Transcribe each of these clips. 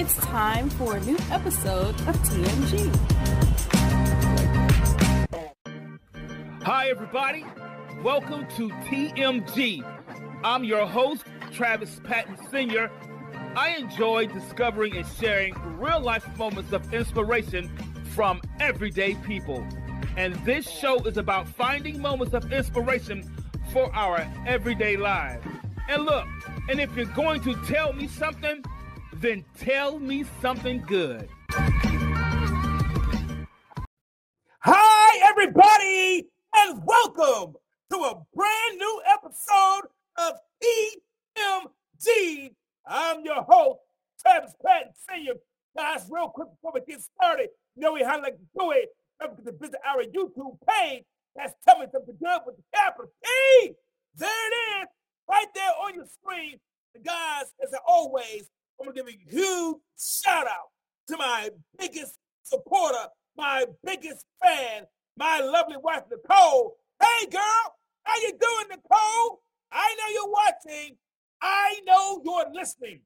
It's time for a new episode of TMG. Hi, everybody. Welcome to TMG. I'm your host, Travis Patton Sr. I enjoy discovering and sharing real life moments of inspiration from everyday people. And this show is about finding moments of inspiration for our everyday lives. And look, and if you're going to tell me something, then tell me something good. Hi, everybody, and welcome to a brand new episode of TMG. I'm your host, Travis Patton Sr. Guys, real quick before we get started, you know we how to like to do it. Remember to visit our YouTube page. That's Tell Me Something Good with the capital T. There it is, right there on your screen. And guys, as always, I'm gonna give a huge shout out to my biggest supporter, my biggest fan, my lovely wife Nicole. Hey girl, how you doing, Nicole? I know you're watching. I know you're listening.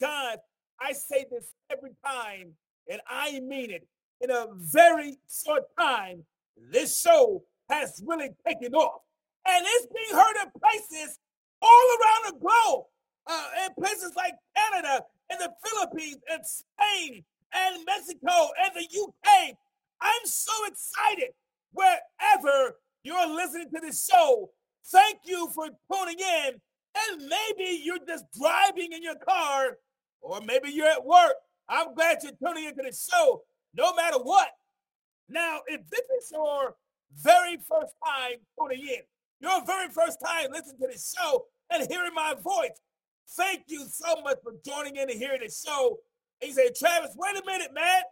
God, I say this every time, and I mean it. In a very short time, this show has really taken off. And it's being heard in places all around the globe, uh, in places like Canada, and the Philippines, and Spain, and Mexico, and the UK. I'm so excited wherever you're listening to this show. Thank you for tuning in. And maybe you're just driving in your car, or maybe you're at work. I'm glad you're tuning into the show, no matter what. Now, if this is your very first time tuning in, your very first time listening to the show and hearing my voice, thank you so much for joining in and hearing the show. And you say, Travis, wait a minute, man.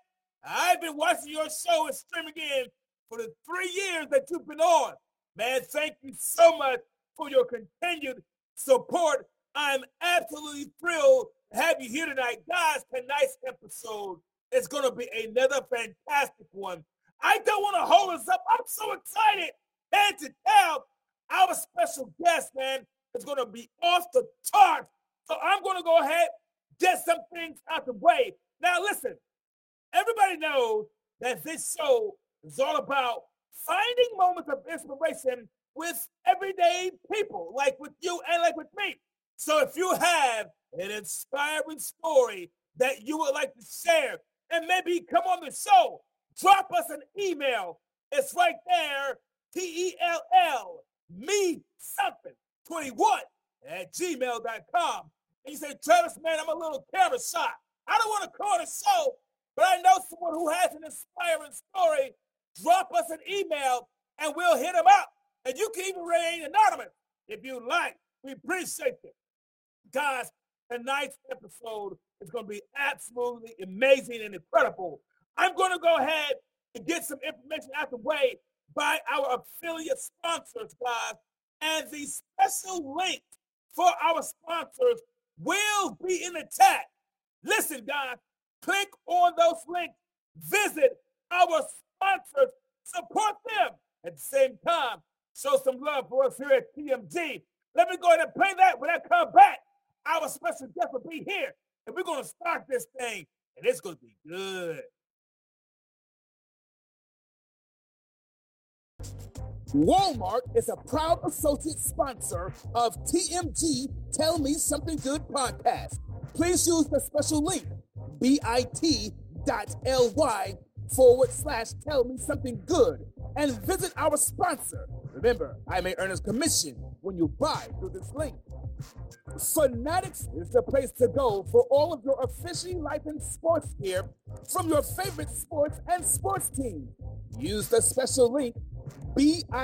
I've been watching your show and streaming in for the three years that you've been on. Man, thank you so much for your continued support. I'm absolutely thrilled to have you here tonight. Guys, tonight's episode is going to be another fantastic one. I don't want to hold us up. I'm so excited. And to tell our special guest, man, is going to be off the charts. So I'm going to go ahead, get some things out the way. Now, listen, everybody knows that this show is all about finding moments of inspiration with everyday people, like with you and like with me. So if you have an inspiring story that you would like to share and maybe come on the show, drop us an email. It's right there, T-E-L-L, me something 21 at gmail.com. And you say, Travis, man, I'm a little camera shy. I don't want to call the show, but I know someone who has an inspiring story. Drop us an email and we'll hit them up. And you can even remain anonymous if you like. We appreciate it. Guys, tonight's episode is going to be absolutely amazing and incredible. I'm going to go ahead and get some information out the way by our affiliate sponsors, guys. And the special link for our sponsors will be in the chat. Listen, guys, click on those links, visit our sponsors, support them. At the same time, show some love for us here at TMG. Let me go ahead and play that. When I come back, our special guest will be here, and we're going to start this thing, and it's going to be good. Walmart is a proud associate sponsor of TMG Tell Me Something Good podcast. Please use the special link bit.ly forward slash tell me something good and visit our sponsor. Remember, I may earn a commission when you buy through this link. Fanatics is the place to go for all of your officially licensed sports gear from your favorite sports and sports team. Use the special link bit.ly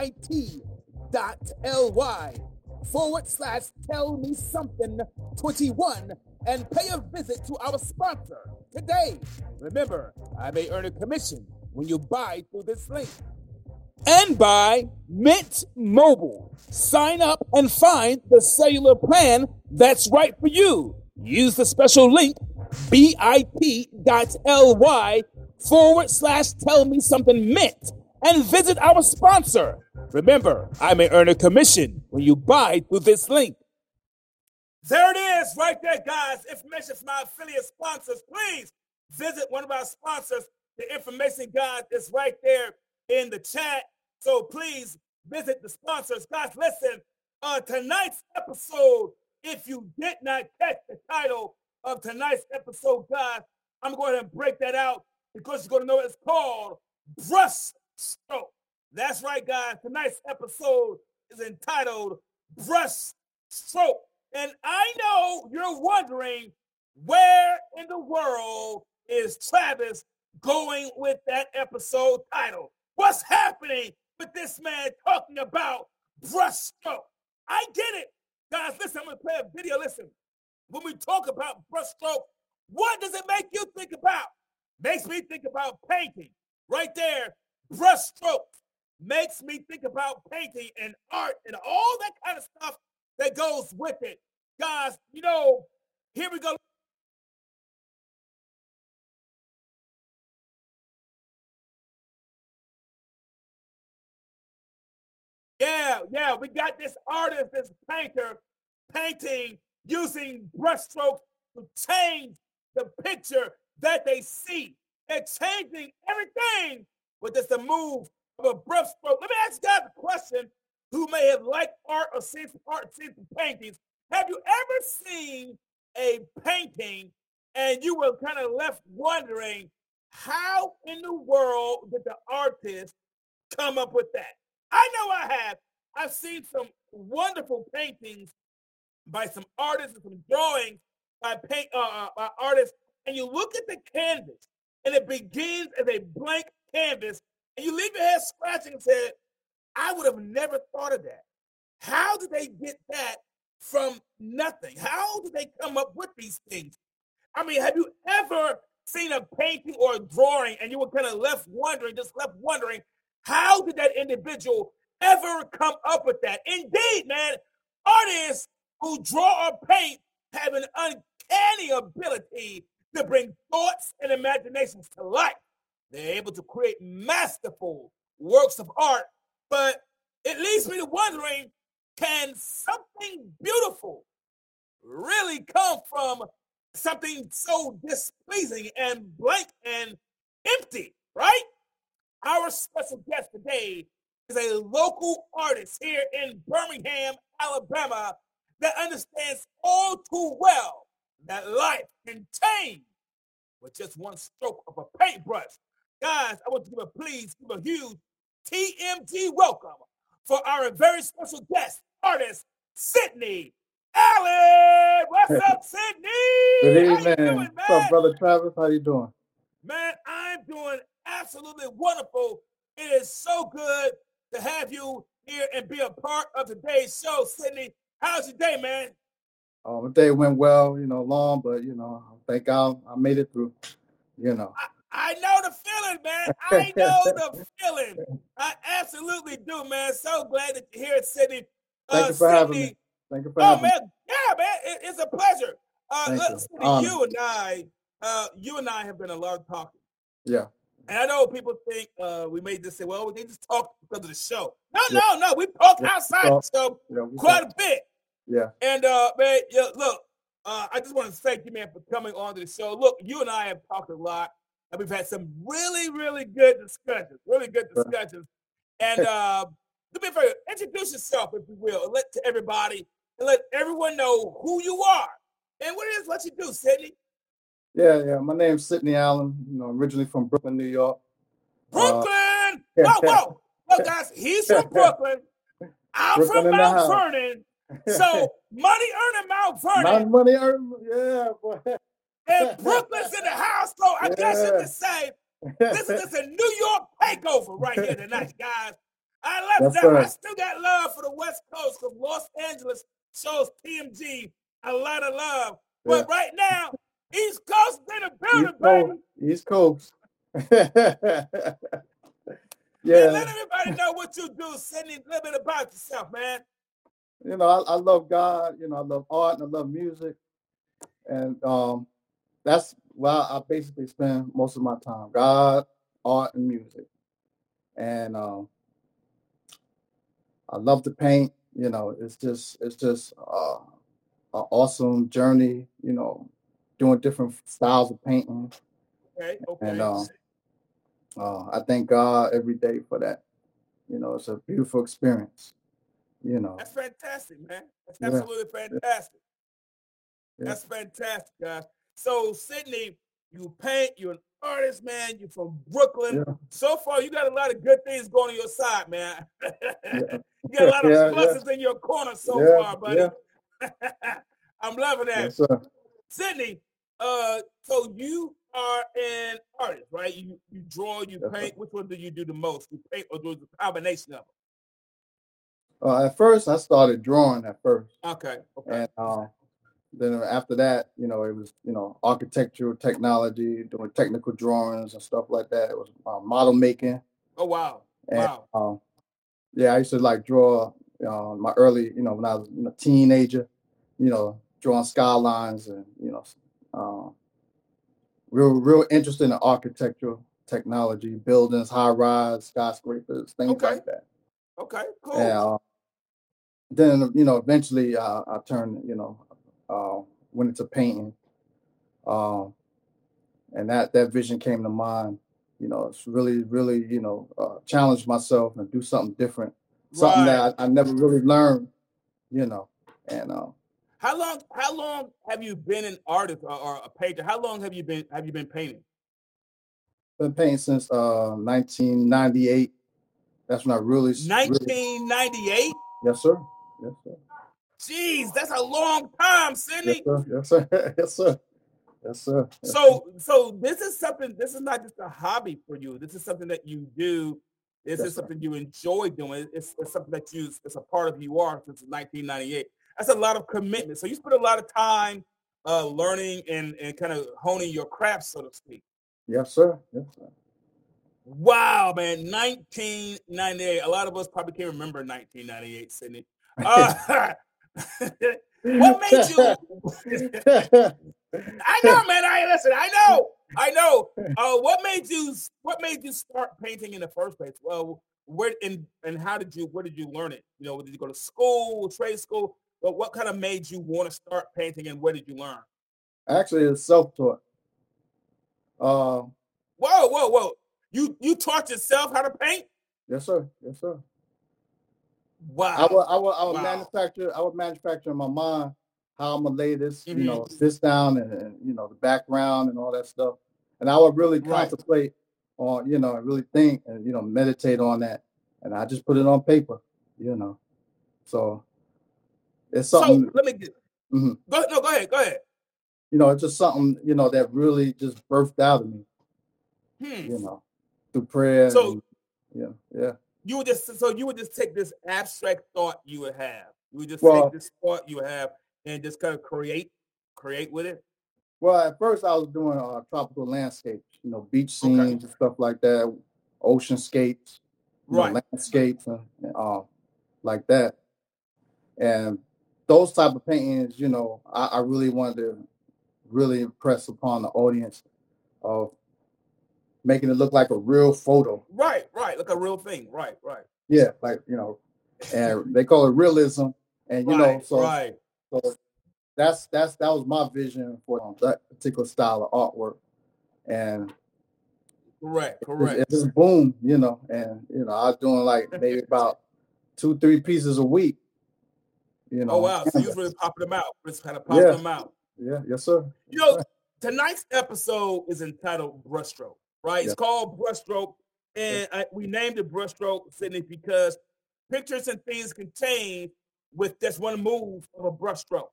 forward slash tell me something 21 and pay a visit to our sponsor today. Remember, I may earn a commission when you buy through this link. And by Mint Mobile. Sign up and find the cellular plan that's right for you. Use the special link bit.ly forward slash tell me something mint and visit our sponsor. Remember, I may earn a commission when you buy through this link. There it is, right there, guys. Information from our affiliate sponsors. Please visit one of our sponsors. The information, guys, is right there in the chat. So please visit the sponsors. Guys, listen, uh, tonight's episode, if you did not catch the title of tonight's episode, guys, I'm going to break that out because you're going to know it's called Brush Stroke. That's right, guys. Tonight's episode is entitled Brush Stroke. And I know you're wondering where in the world is Travis going with that episode title? What's happening with this man talking about brushstroke? I get it. Guys, listen, I'm going to play a video. Listen, when we talk about brushstroke, what does it make you think about? Makes me think about painting. Right there, brushstroke makes me think about painting and art and all that kind of stuff that goes with it. Guys, you know, here we go. Yeah, yeah, we got this artist, this painter, painting using brushstrokes to change the picture that they see. They're changing everything with just a move of a brushstroke. Let me ask you guys a question who may have liked art or some art, some paintings. Have you ever seen a painting and you were kind of left wondering how in the world did the artist come up with that? I know I have. I've seen some wonderful paintings by some artists and some drawings by paint uh, uh, by artists, and you look at the canvas, and it begins as a blank canvas, and you leave your head scratching and say, "I would have never thought of that. How did they get that from nothing? How did they come up with these things? I mean, have you ever seen a painting or a drawing and you were kind of left wondering, just left wondering, how did that individual ever come up with that? Indeed, man, artists who draw or paint have an uncanny ability to bring thoughts and imaginations to life. They're able to create masterful works of art, but it leads me to wondering can something beautiful really come from something so displeasing and blank and empty, right? Our special guest today is a local artist here in Birmingham, Alabama, that understands all too well that life can change with just one stroke of a paintbrush. Guys, I want to give a please give a huge TMG welcome for our very special guest, artist Sydney Allen. What's up, Sydney? Good evening. How you doing, man? What's up, brother Travis? How you doing? Man, I'm doing absolutely wonderful. It is so good to have you here and be a part of today's show, Sydney. How's your day, man? Oh, my day went well, you know, long, but you know, thank God I made it through. You know. I, know the feeling, man. I know the feeling. I absolutely do, man. So glad that you're here, at Sydney. Thank uh, you for Sydney, having me. Thank you for oh, having man. me. Yeah, man. It, it's a pleasure. Uh, look, you. Sydney, um, you and I, uh, you and I have been a lot talking. Yeah. And I know people think uh, we made this say, well, they just talk because of the show. No, yeah. no, no. We talk yeah. outside the show quite talk. a bit. Yeah. And uh, man, yeah, look, uh, I just want to thank you, man, for coming on to the show. Look, you and I have talked a lot, and we've had some really, really good discussions, really good discussions. And uh, do me a favor, introduce yourself, if you will, and let to everybody, and let everyone know who you are and what it is what you do, Sydney. Yeah, yeah. My name's Sydney Allen. You know, originally from Brooklyn, New York. Brooklyn. Uh, whoa, whoa. Look, guys, he's from Brooklyn. I'm Brooklyn from Mount Vernon. So money earning Mount Vernon. money earning, yeah, boy. And Brooklyn's in the house, so I yeah. guess you could say this is just a New York takeover right here tonight, guys. I love that. Right. I still got love for the West Coast because Los Angeles shows TMG a lot of love. But yeah. right now, East Coast in the building, East Coast. East Coast. yeah. Man, let everybody know what you do. Send a little bit about yourself, man. You know, I, I, love God. You know, I love art and I love music, and um, that's where I basically spend most of my time: God, art, and music. And um, I love to paint. You know, it's just it's just uh, an awesome journey. You know, doing different styles of painting, Okay, okay. and uh, uh, I thank God every day for that. You know, it's a beautiful experience. You know, That's fantastic, man. That's Yeah. absolutely fantastic. Yeah. That's fantastic, guys. So, Sydney, you paint, you're an artist, man. You're from Brooklyn. Yeah. So far, you got a lot of good things going on your side, man. you got a lot of Yeah, yeah. pluses in your corner so Yeah, far, buddy. yeah. I'm loving that. yes. Sydney, uh, so you are an artist, right? You you draw, you Yes, sir. paint. Which one do you do the most? You paint or do the combination of Uh, at first, I started drawing at first. Okay, okay. and uh, then after that, you know, it was you know architectural technology, doing technical drawings and stuff like that. It was uh, model making, oh wow, and wow. um, yeah, I used to like draw uh, my early, you know, when I was a teenager, you know, drawing skylines and you know, um, real real interested in architectural technology, buildings, high rise, skyscrapers, things Okay. like that. Okay, cool. And uh, then you know, eventually uh, I turned, you know, uh, went into painting, um, and that that vision came to mind. You know, it's really, really, you know, uh, challenge myself and do something different, something Right. that I, I never really learned. You know, and uh, How long? How long have you been an artist or, or a painter? How long have you been have you been painting? been painting since uh, 1998. That's when I really, s- really, 1998. yes, sir, yes, sir, Jeez, that's a long time, yes, Sydney. sir, yes, sir, yes, sir, yes, sir. yes, sir. So, so this is something. This is not just a hobby for you. This is something that you do. This Yes, is sir. something you enjoy doing. It's, it's something that you. It's a part of who you are since 1998. That's a lot of commitment. So you spend a lot of time uh, learning and and kind of honing your craft, so to speak. yes, sir, yes, sir. Wow, man, 1998. A lot of us probably can't remember 1998, Sydney. Uh, what made you? I know, man. I listen. I know. I know. Uh, what made you? What made you start painting in the first place? Well, where and and how did you? Where did you learn it? You know, did you go to school, trade school? But what kind of made you want to start painting, and where did you learn? Actually, it's self-taught. Uh, Whoa, whoa, whoa! You you taught yourself how to paint? yes, sir. Yes, sir. Wow. I would, I would, I would Wow. manufacture. I would manufacture in my mind how I'm gonna lay this, Mm-hmm. you know, this down and, and you know the background and all that stuff. And I would really Right. contemplate on, you know, and really think and you know meditate on that. And I just put it on paper, you know. So it's so something, let me get. Mhm. Go no, go ahead, go ahead. you know, it's just something, you know, that really just birthed out of me, Hmm. you know, through prayer. So- and, yeah, yeah. You would just so you would just take this abstract thought you would have. You would just Well- take this thought you have and just kind of create, create with it. Well, at first I was doing uh, tropical landscapes, you know, beach Okay. scenes and stuff like that, ocean scapes, know, Right. landscapes and, and, uh, like that. And those type of paintings, you know, I, I really wanted to really impress upon the audience of making it look like a real photo. Right, right, like a real thing. Right, right. Yeah, like you know, and they call it realism. And you know, so right. so that's that's that was my vision for um, that particular style of artwork. And Correct, correct. it just boom, you know, and you know, I was doing like maybe about two, three pieces a week. You know. Oh wow! So you really popping them out. Just kind of popping Yeah. them out. Yeah, yes, sir. You know, tonight's episode is entitled Brushstroke, right? It's called Brushstroke, and I, we named it Brushstroke, Sydney, because pictures and things can change with just one move of a brushstroke.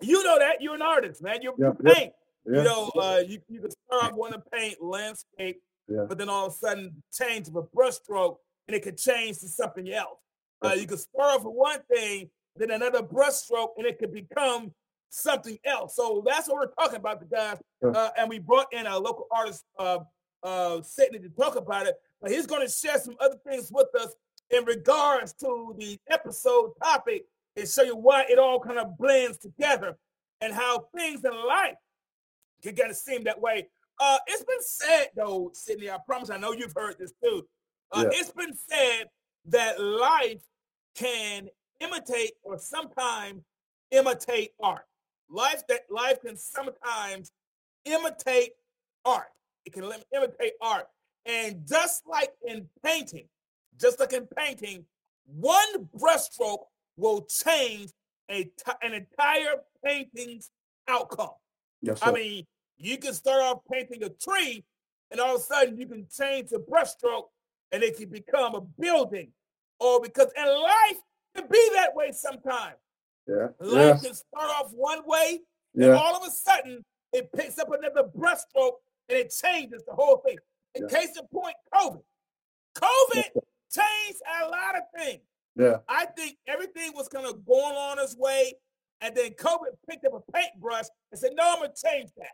You know that you're an artist, man. You, Yeah, you yeah, paint. Yeah. You know, uh, you, you can start off wanting to paint landscape, Yeah. but then all of a sudden change of a brushstroke, and it could change to something else. Uh, you can start off with one thing, then another brushstroke, and it could become something else. So that's what we're talking about, the guys. Uh, and we brought in a local artist, uh, uh, Sydney, to talk about it. But he's going to share some other things with us in regards to the episode topic and show you why it all kind of blends together and how things in life can kind of seem that way. Uh, it's been said, though, Sydney, I promise, I know you've heard this too. Uh, Yeah. It's been said that life can imitate or sometimes imitate art. Life that life can sometimes imitate art. It can imitate art. And just like in painting, just like in painting, one brushstroke will change a t- an entire painting's outcome. Yes, I mean, you can start off painting a tree, and all of a sudden you can change the brushstroke, and it can become a building. Or because in life can be that way sometimes. Yeah. Life Yeah. can start off one way, and Yeah. all of a sudden it picks up another brushstroke and it changes the whole thing. In Yeah. case in point, COVID. COVID changed a lot of things. Yeah. I think everything was kind of going on its way, and then COVID picked up a paintbrush and said, "No, I'm gonna change that."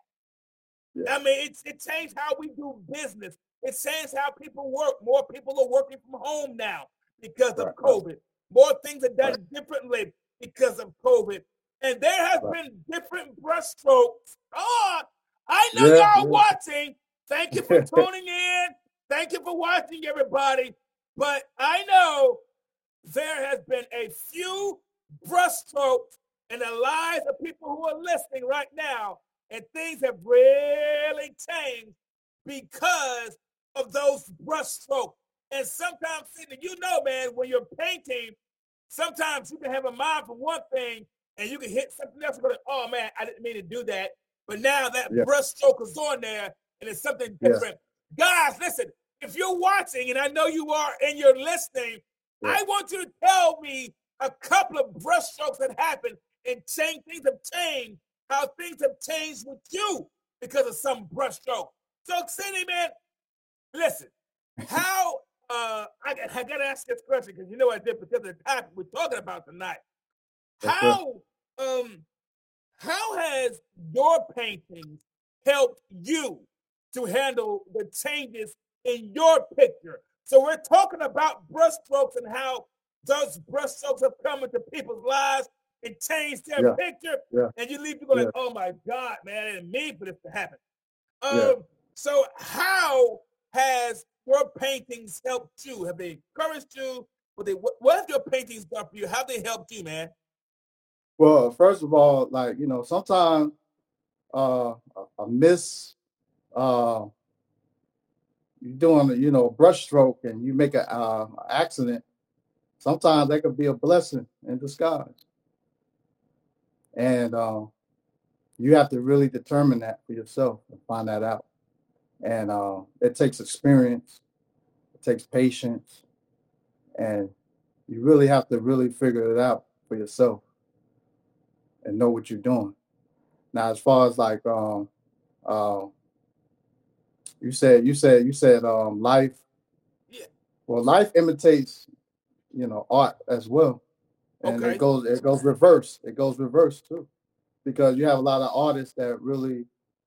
Yeah. I mean, it's it changed how we do business. It changed how people work. More people are working from home now because of Right, right. COVID. More things are done differently because of COVID. And there has been different brushstrokes. Oh, I know Yeah, y'all yeah. watching. Thank you for tuning in. Thank you for watching, everybody. But I know there has been a few brushstrokes in the lives of people who are listening right now, and things have really changed because of those brushstrokes. And sometimes, you know, man, when you're painting, sometimes you can have a mind for one thing, and you can hit something else. And go, oh man, I didn't mean to do that. But now that Yeah. brushstroke is on there, and it's something Yeah. different. Guys, listen. If you're watching, and I know you are, and you're listening, Yeah. I want you to tell me a couple of brushstrokes that happened and change things have changed, how things have changed with you because of some brushstroke. So, Sydney, man, listen, how uh I, got- I gotta ask this question because you know I did because of the topic we're talking about tonight. How um how has your paintings helped you to handle the changes in your picture? So we're talking about brushstrokes and how those brushstrokes have come into people's lives and changed their Yeah. picture. Yeah. And you leave people Yeah. like, oh my God, man, I didn't mean for this to happen. Um, so how has your paintings helped you? Have they encouraged you? What they what, have your paintings done for you? How have they helped you, man? Well, first of all, like you know, sometimes uh, a, miss, uh, you're doing you know a brushstroke and you make a uh, accident. Sometimes that could be a blessing in disguise, and um, you have to really determine that for yourself and find that out. And uh, it takes experience, it takes patience, and you really have to really figure it out for yourself and know what you're doing. Now, as far as like um uh, you said you said you said um life. Yeah. Well, life imitates, you know, art as well. And Okay. it goes it goes reverse. It goes reverse too. Because you have a lot of artists that really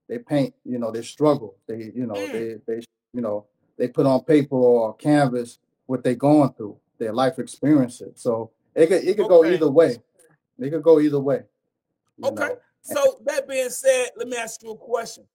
they paint, you know, they struggle. They, you know, Mm. they they you know, they put on paper or canvas what they're going through, their life experiences. So it could it could go either way. It could go either way. Okay. know. So that being said, let me ask you a question.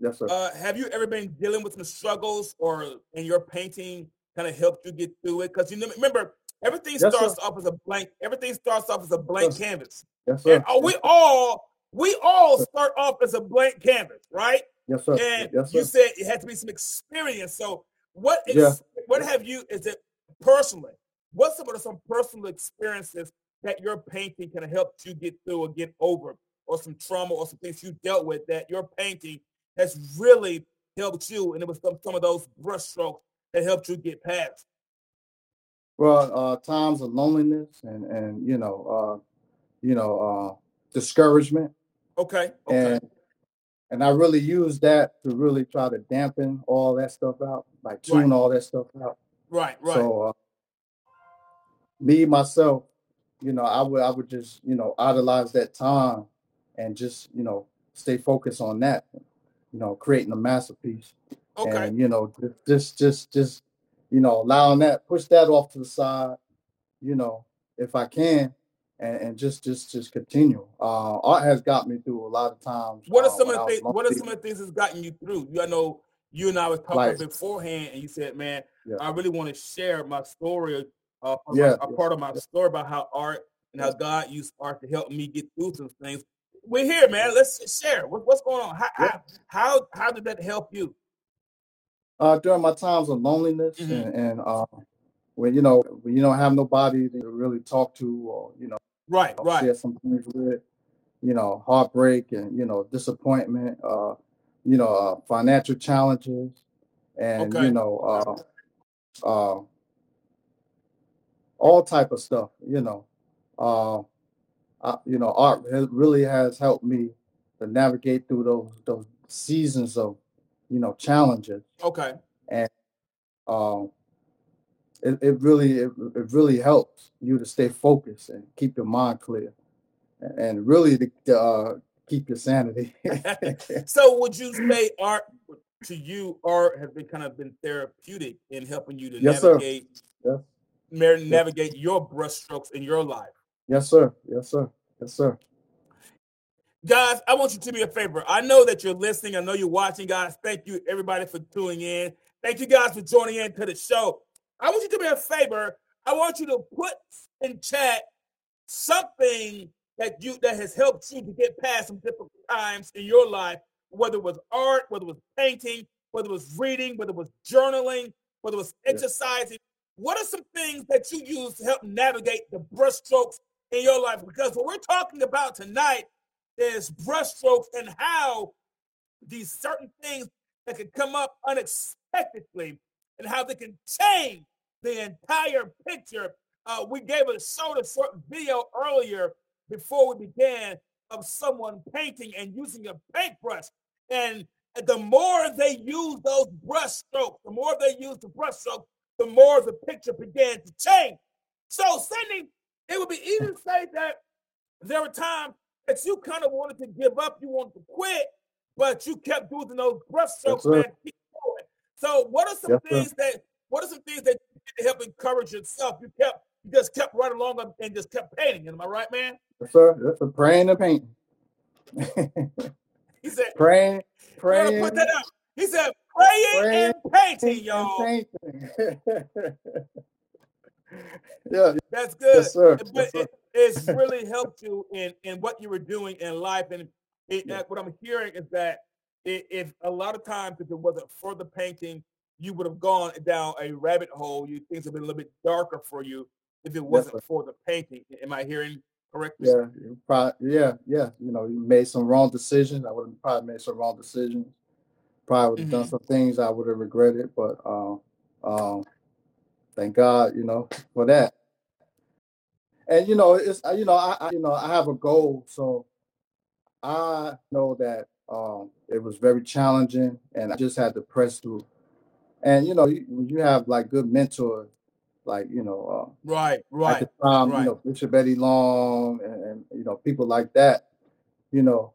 Yes, sir. Uh, have you ever been dealing with some struggles, or in your painting kind of helped you get through it? Because you know, remember, everything Yes, sir. starts off as a blank. Everything starts off as a blank Yes. canvas. yes, sir. And uh, we all we all start off as a blank canvas, right? yes, sir. And yes, sir. you said it had to be some experience. So what is Yeah. what have you is it personally? What's some of some personal experiences that your painting can help you get through or get over, or some trauma or some things you dealt with that your painting has really helped you, and it was some, some of those brushstrokes that helped you get past. Well, uh, times of loneliness and and you know, uh, you know, uh, discouragement, Okay. Okay. and and I really use that to really try to dampen all that stuff out, like tune Right. all that stuff out. right. Right. So, uh, me myself, you know, I would I would just you know idolize that time and just you know stay focused on that, you know, creating a masterpiece. okay. and you know just just just you know allowing that push that off to the side you know if i can and, and just just just continue uh art has got me through a lot of times What are uh, some when of the things? What are some of the things that's gotten you through? You I know you and I was talking Like- beforehand, and you said, "Man, Yeah. I really want to share my story, uh, Yeah, my- a yeah, part of my story about how art and how God used art to help me get through some things. We're here, man. Let's share. What, what's going on? How, Yeah. how how did that help you? uh, during my times of loneliness Mhm. and, and uh, when you know when you don't have nobody to really talk to or you know Right, right. share some things with, you know, heartbreak and you know disappointment, uh, you know, uh, financial challenges, and Okay. you know, uh, uh, all type of stuff. You know, uh, I, you know, art has, really has helped me to navigate through those those seasons of you know challenges Okay. And um, it, it really it, it really helps you to stay focused and keep your mind clear and, really to, to uh, keep your sanity. So would you say art to you, art has been kind of been therapeutic in helping you to Yes, navigate Yes. mar- navigate your brushstrokes in your life? yes, sir. Yes, sir. Yes, sir. Guys, I want you to do me a favor. I know that you're listening. I know you're watching, guys. Thank you, everybody, for tuning in. Thank you, guys, for joining in to the show. I want you to do me a favor. I want you to put in chat something that you that has helped you to get past some difficult times in your life, whether it was art, whether it was painting, whether it was reading, whether it was journaling, whether it was Yeah. exercising. What are some things that you use to help navigate the brushstrokes in your life? Because what we're talking about tonight is brushstrokes and how these certain things that can come up unexpectedly and how they can change the entire picture. Uh, we gave a showed a short video earlier before we began of someone painting and using a paintbrush. And the more they use those brush strokes, the more they use the brush stroke, the more the picture began to change. So, Sydney, it would be easy to say that there were times that you kind of wanted to give up, you wanted to quit, but you kept doing those brush strokes, sir. man. Keep going. So, what are some Yes, sir. things that what are some things that to help encourage yourself? You kept you just kept right along and just kept painting. Am I right, man? Yes, sir. Yes, sir. Praying and painting. He said, praying, "You praying, put that up." He said, "Praying, and painting, y'all." painting. yeah. That's good. Yes, sir. but Yes, sir. it, it's really helped you in in what you were doing in life and it, Yeah. what i'm hearing is that if a lot of times if it wasn't for the painting you would have gone down a rabbit hole you things have been a little bit darker for you if it wasn't sir. for the painting am i hearing correctly Yeah, probably, yeah, yeah. You know, you made some wrong decisions. I would have probably made some wrong decisions. Probably would have done Mhm. some things I would have regretted, but um, um, thank God, you know, for that. And you know, it's you know, I, I you know, I have a goal, so I know that um, it was very challenging, and I just had to press through. And you know, you, you have like good mentors, like you know, uh, right at right the time, right. you know, Bishop Eddie Long and, and you know, people like that, you know,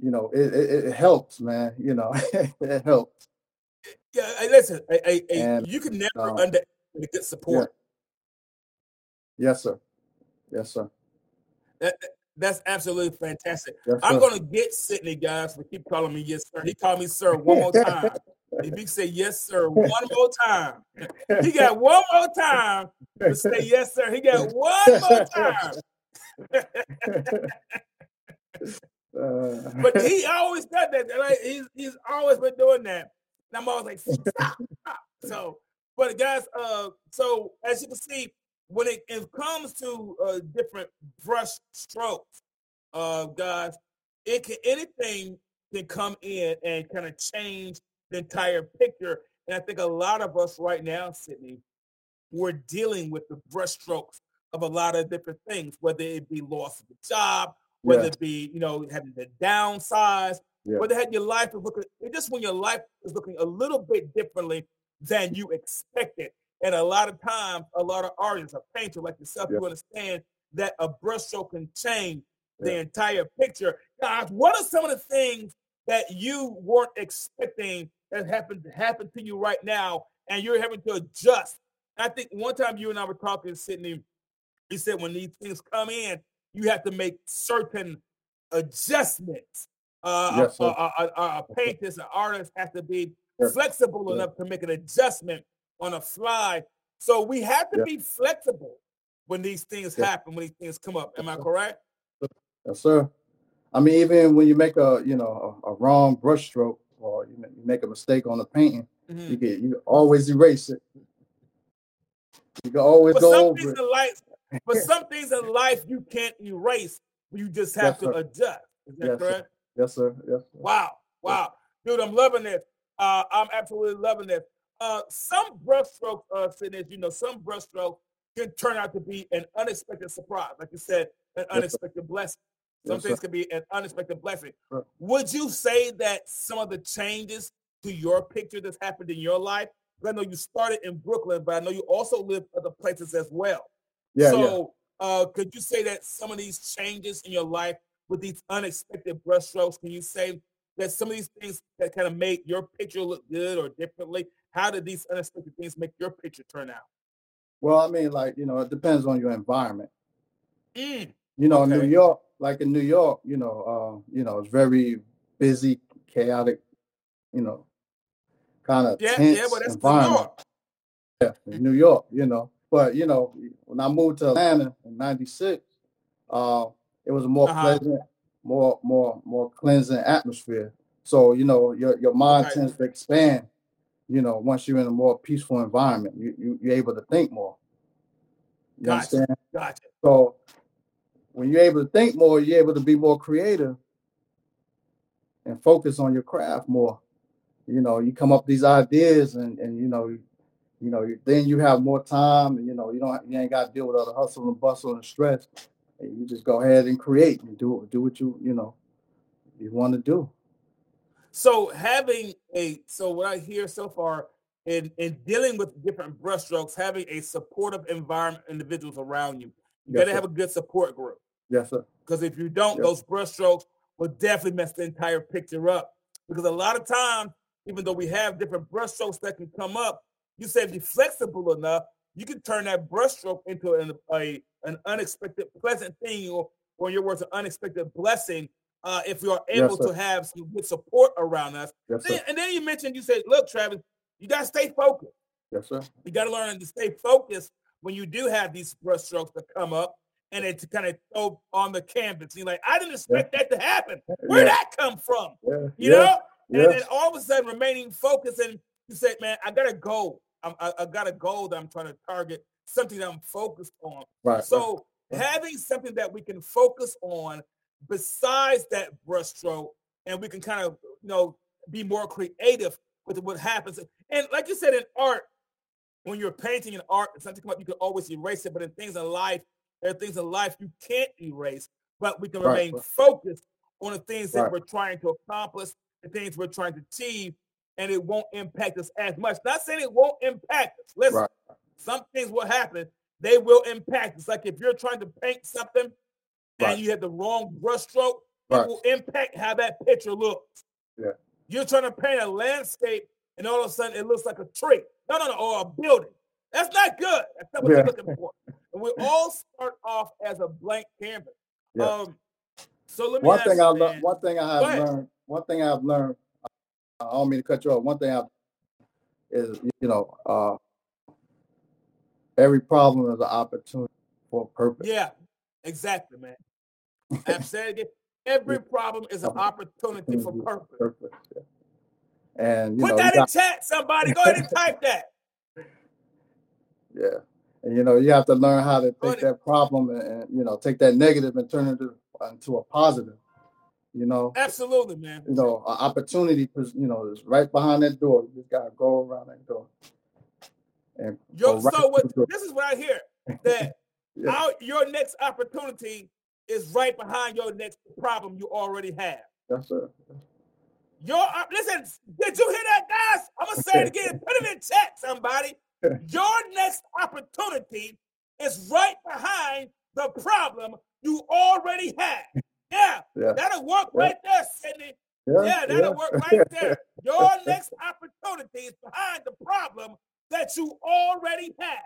you know, it, it, it helps, man. You know, it helps. yeah hey, listen a, a- And, you can never uh, under the good support Yes, sir. Yes, sir. that- that's absolutely fantastic Yes, i'm going to get sydney guys for keep calling me yes sir he called me sir one more time if you say yes sir one more time He got one more time to say yes, sir. He got one more time. But he always does that. Like he's he's always been doing that. And I'm always like, stop, stop. So, but guys, uh, so as you can see, when it, it comes to uh different brush strokes, uh, guys, it can anything can come in and kind of change the entire picture. And I think a lot of us right now, Sydney, we're dealing with the brushstrokes of a lot of different things, whether it be loss of a job, whether Yeah. it be, you know, having to downsize, Yeah. whether had your life is looking just when your life is looking a little bit differently than you expected. And a lot of times, a lot of artists, a painter like yourself, Yeah. you understand that a brushstroke can change the Yeah. entire picture. Guys, what are some of the things that you weren't expecting that happened to happen to you right now, and you're having to adjust? I think one time you and I were talking, Sydney. You said when these things come in, you have to make certain adjustments. Uh, Yes, a, a, a, a, painter, an artist has to be Yes. flexible Yeah. enough to make an adjustment on a fly. So we have to be flexible when these things happen, when these things come up. Am I correct? Yes, sir. I mean, even when you make a you know a, a wrong brush stroke or you, ma- you make a mistake on the painting, Mhm. you can you always erase it. You can always But go some over things it. in life, but some things in life you can't erase. You just have Yes, to sir. adjust. Is that Yes, sir. correct? Yes, sir. Yes. Sir. Wow, wow, dude, I'm loving this. Uh, I'm absolutely loving this. Uh, some brushstrokes, uh, Sydney, you know, some brushstrokes can turn out to be an unexpected surprise, like you said, an sir. unexpected blessing. Some things can be an unexpected blessing. Would you say that some of the changes to your picture that's happened in your life? I know you started in Brooklyn, but I know you also lived other places as well. Yeah, yeah. so, uh, could you say that some of these changes in your life with these unexpected brushstrokes, can you say that some of these things that kind of made your picture look good or differently? How did these unexpected things make your picture turn out? Well, I mean, like you know, it depends on your environment. Mm, You know, New York, like in New York, you know, uh, you know, it's very busy, chaotic, you know, kind of yeah, tense yeah, but that's New environment. York. Yeah, in New York, you know. But you know, when I moved to Atlanta in '96, uh, it was a more Uh-huh. pleasant, more more more cleansing atmosphere. So you know, your your mind Okay. tends to expand. You know, once you're in a more peaceful environment, you, you you're able to think more. You Gotcha. understand? Gotcha. So when you're able to think more, you're able to be more creative and focus on your craft more. You know, you come up with these ideas and and you know, you know, you- then you have more time and you know, you don't you ain't got to deal with all the hustle and bustle and stress. And you just go ahead and create and do do what you, you know, you want to do. So having a so what I hear so far in in dealing with different brushstrokes, having a supportive environment, individuals around you, you Yes, got to sir. have a good support group. Yes, sir. Because if you don't, Yep. those brushstrokes will definitely mess the entire picture up. Because a lot of times, even though we have different brushstrokes that can come up, you say you're flexible enough, you can turn that brushstroke into an, a, an unexpected pleasant thing, or, or in your words, an unexpected blessing. Uh, if you are able sir. to have some good support around us. Yes, Then, and then you mentioned, you said, look, Travis, you got to stay focused. Yes, sir. You got to learn to stay focused when you do have these brushstrokes that come up and it kind of throw on the canvas. You're like, I didn't expect that to happen. Where'd Yeah, that come from? yeah, You yeah, know? And then all of a sudden remaining focused and you say, man, I got a goal. I'm, I, I got a goal that I'm trying to target, something that I'm focused on. right. So right. having something that we can focus on besides that brushstroke, and we can kind of you know be more creative with what happens. And like you said in art, when you're painting in art, something come up, you can always erase it. But in things in life, there are things in life you can't erase, but we can Right, remain focused on the things that Right. we're trying to accomplish, the things we're trying to achieve, and it won't impact us as much. Not saying it won't impact us. Listen, Right. some things will happen, they will impact. It's like if you're trying to paint something and you have the wrong brushstroke, it will impact how that picture looks. Yeah. You're trying to paint a landscape and all of a sudden it looks like a tree. No, no, no, or a building. That's not good. That's not what Yeah. you're looking for. And we all start off as a blank canvas. Yeah. Um, so let me one ask thing you, I learned, one thing I have learned, one thing I've learned. I don't mean to cut you off. One thing I is you know, uh, every problem is an opportunity for a purpose. Yeah, exactly, man. I've said it again. Every problem is an opportunity for purpose. Purpose. Yeah. And you Put know, that in got, chat, somebody. Go ahead and type that. yeah, and you know, you have to learn how to take that problem and, and you know, take that negative and turn it into, into a positive. You know, Absolutely, man. you know, an opportunity, you know, is right behind that door. You just gotta go around that door. And Yo, go right so what, this is what I hear that Yeah. our, your next opportunity is right behind your next problem you already have. Yes, sir. Your op- listen, did you hear that, guys? I'm gonna say it again. Put it in chat, somebody. Your next opportunity is right behind the problem you already have. Yeah, Yeah. that'll work Yeah. right there, Sydney. Yeah, Yeah, that'll work right there. Your next opportunity is behind the problem that you already have.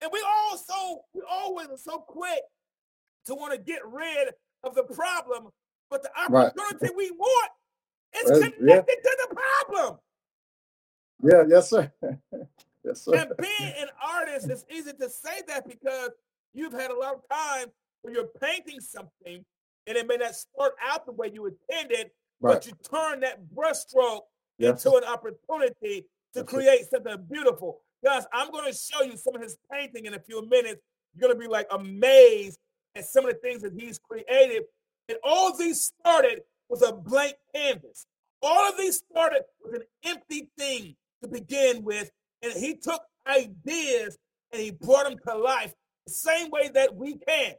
And we also, we always are so quick to want to get rid of the problem, but the Right. opportunity we want is yeah. connected to the problem. Yeah, yes, sir. yes, sir. And being an artist, it's easy to say that because you've had a lot of time where you're painting something and it may not start out the way you intended, Right. but you turn that brushstroke Yes. into an opportunity to That's it. create something beautiful. Guys, I'm going to show you some of his painting in a few minutes. You're going to be like amazed at some of the things that he's created. And all of these started with a blank canvas. All of these started with an empty thing to begin with. And he took ideas and he brought them to life the same way that we can.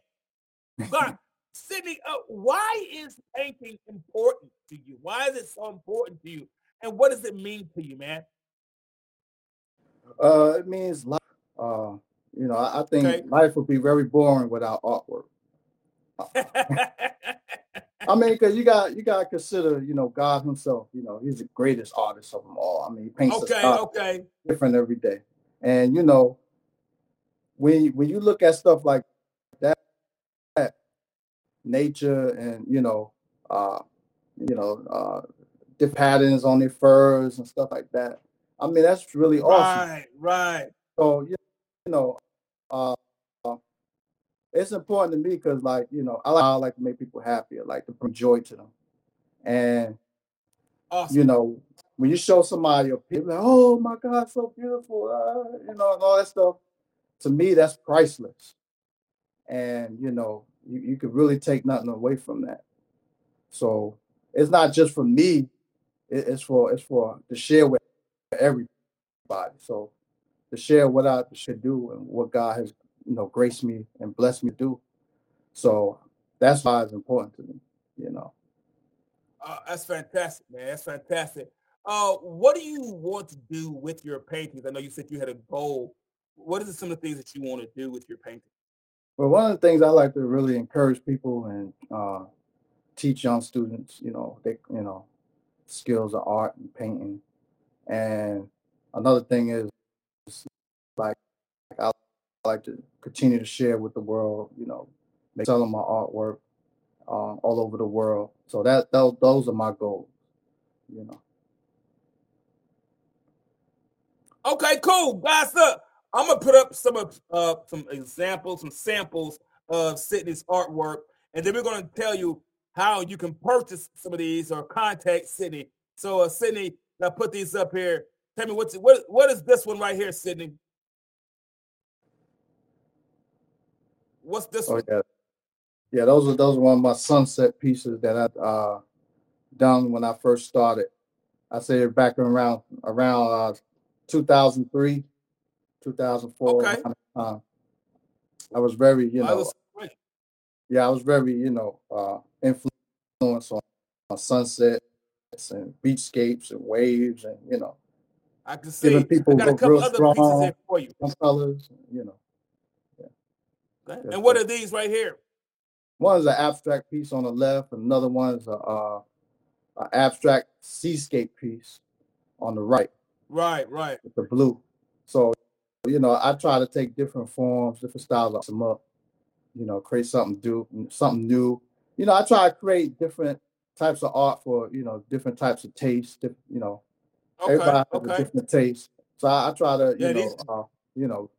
God, Sydney, uh, why is painting important to you? Why is it so important to you? And what does it mean to you, man? Uh, it means life. Uh, you know, I, I think Okay. life would be very boring without artwork. I mean, because you got you got to consider, you know, God Himself. You know, He's the greatest artist of them all. I mean, He paints okay, okay. different every day, and you know, when when you look at stuff like that, that nature and you know, uh, you know, uh, different patterns on their furs and stuff like that. I mean, that's really awesome. Right, right. So you you know, it's important to me because, like, you know, I like, I like to make people happy. I like to bring joy to them, and Awesome. you know, when you show somebody a people, like, oh my God, so beautiful, uh, you know, and all that stuff. To me, that's priceless, and you know, you, you could really take nothing away from that. So it's not just for me; it- it's for it's for to share with everybody. So to share what I should do and what God has, you know, grace me and bless me to do. So that's why it's important to me, you know. Uh, that's fantastic, man. That's fantastic. Uh, what do you want to do with your paintings? I know you said you had a goal. What are some of the things that you want to do with your painting? But one of the things I like to really encourage people and uh, teach young students, you know, they, you know, skills of art and painting. And another thing is like I like to continue to share with the world, you know, make selling my artwork uh, all over the world. So that those, those are my goals, you know. Okay, cool. Guys, up. I'm gonna put up some of uh some examples, some samples of Sydney's artwork, and then we're gonna tell you how you can purchase some of these or contact Sydney. So, uh, Sydney, I put these up here. Tell me what's what what is this one right here, Sydney? What's this Oh one? yeah, yeah. Those are those are one of my sunset pieces that I uh done when I first started. I say back around around uh 2003, 2004. Okay. time. I was very, you know, was yeah, I was very, you know, uh influenced on, on sunsets and beachscapes and waves and you know, I can see. giving people I got a couple other pieces strong, here for you. some colors, you know. Okay? Yes, And what are these right here? One is an abstract piece on the left, another one is a, uh, a abstract seascape piece on the right Right, right. with the blue. So, you know, I try to take different forms, different styles, of them up. You know, create something do something new. You know, I try to create different types of art for you know different types of tastes. You know, Okay, everybody has a different taste. So I, I try to you Yeah, know these- uh, you know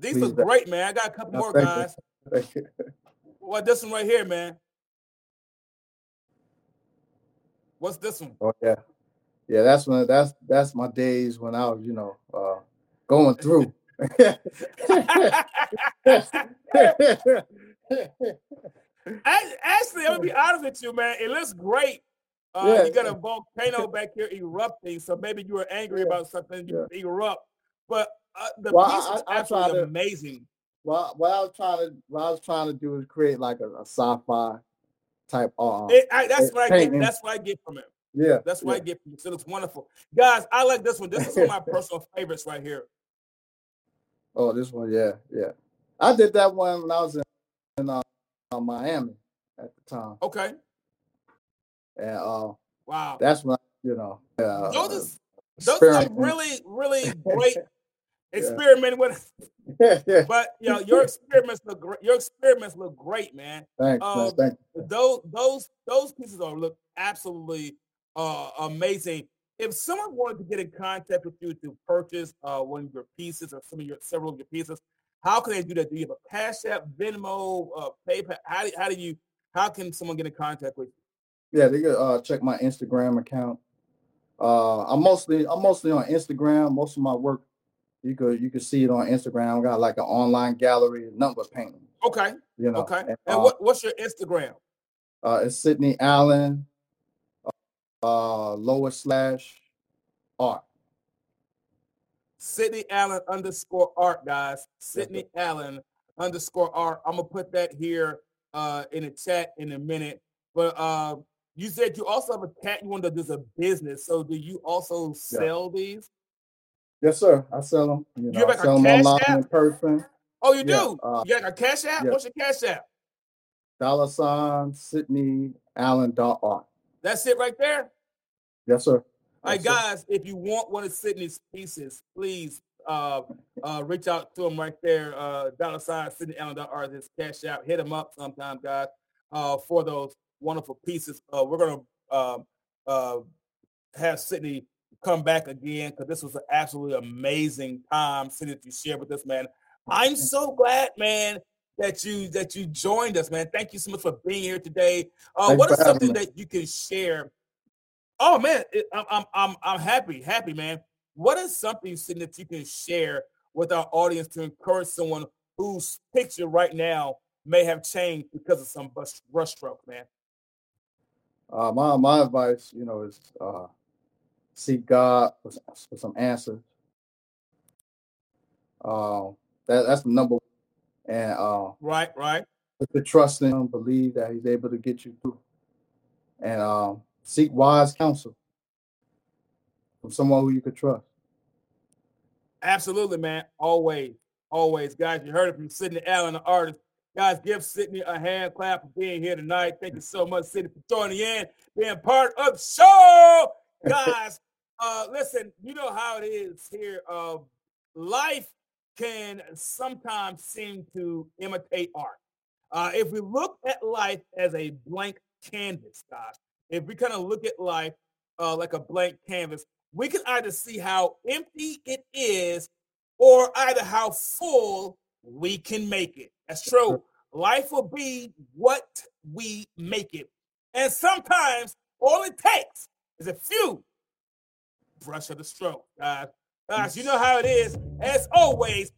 These please look great, man. I got a couple No, more thank you. guys. What this one right here, man? What's this one? Oh yeah, yeah. That's when that's that's my days when I was, you know, uh, going through. Ac- Actually, I'm gonna be honest with you, man. It looks great. Uh, Yeah, you got yeah. a volcano back here erupting, so maybe you were angry Yeah, about something. You erupt, but uh, the Well, piece I- is I- I absolutely to- amazing. well, what I was trying to what I was trying to do is create like a, a sci-fi type art. I, that's it- what I get. That's what I get from it. yeah, That's what I get from it. So it looks wonderful, guys. I like this one. This is one of my personal favorites right here. Oh, this one, yeah, yeah. I did that one when I was in, in uh, uh, Miami at the time, Okay. and uh, Wow. that's when I, you know, uh, Those are really, really great experiment with but you know your experiments look great. Your experiments look great, man. Thanks. Um, Thank you. Those those those pieces are look absolutely uh, amazing. If someone wanted to get in contact with you to purchase uh, one of your pieces or some of your several of your pieces, How can they do that? Do you have a Cash App, Venmo, uh, PayPal? How do, how do you? How can someone get in contact with you? Yeah, they can uh, check my Instagram account. Uh, I'm mostly I'm mostly on Instagram. Most of my work you could you could see it on Instagram. Got like an online gallery, number painting. Okay. You know. Okay. And, uh, what, what's your Instagram? Uh, it's Sydney Allen, uh, lower slash art. Sydney Allen underscore art, guys. Sydney Allen underscore art. I'm gonna put that here uh, in the chat in a minute. But uh, you said you also have a cat. You want to do a business. So do you also sell yeah. these? Yes, sir. I sell them. You, know, you have I sell them online app? in person. Oh, you Yeah, do. uh, you got a cash app? yeah. What's your cash app? Dollar sign Sydney Allen dot art. That's it right there. Yes, sir. All right, guys, if you want one of Sydney's pieces, please uh, uh, reach out to him right there. Uh, dollar sign Sydney Allen art his cash out. Hit him up sometime, guys, uh, for those wonderful pieces. Uh, we're gonna um, uh, have Sydney come back again because this was an absolutely amazing time, Sydney, to share with us, man. I'm so glad, man, that you that you joined us, man. Thank you so much for being here today. Uh, what is something me. that you can share? Oh man, it, I'm, I'm I'm I'm happy, happy man. What is something Sydney, that you can share with our audience to encourage someone whose picture right now may have changed because of some brush, brush stroke, man? Uh, my my advice, you know, is uh, seek God for, for some answers. Uh, that that's the number, one. and uh, Right, right. to trust in Him, believe that He's able to get you through, and um, seek wise counsel from someone who you could trust. Absolutely, man. Always, always, guys. You heard it from Sydney Allen, the artist. Guys, give Sydney a hand clap for being here tonight. Thank you so much, Sydney, for joining in, being part of the show. Guys, uh, listen, you know how it is here. Uh, life can sometimes seem to imitate art. Uh, if we look at life as a blank canvas, guys, if we kind of look at life uh, like a blank canvas, we can either see how empty it is or either how full we can make it. That's true. Life will be what we make it. And sometimes all it takes is a few brush of the stroke, guys. Guys, you know how it is. As always,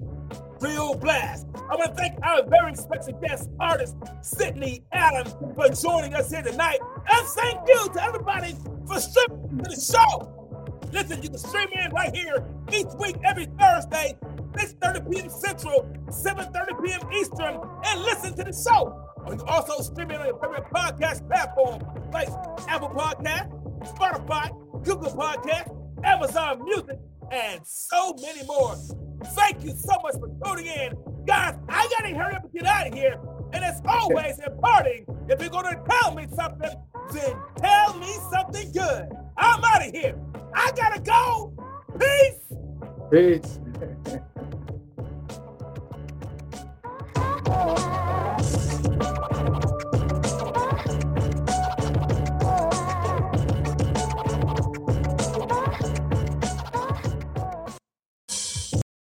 real blast. I want to thank our very special guest artist, Sydney Allen, for joining us here tonight. And thank you to everybody for streaming to the show. Listen, you can stream in right here each week, every Thursday, 6.30 p.m. Central, 7.30 p.m. Eastern, and listen to the show. You can also stream in on your favorite podcast platform like Apple Podcast, Spotify, Google Podcast, Amazon Music, and so many more. Thank you so much for tuning in. Guys, I gotta hurry up and get out of here. And as always, in parting, if you're gonna tell me something, then tell me something good. I'm out of here. I gotta go. Peace. Peace.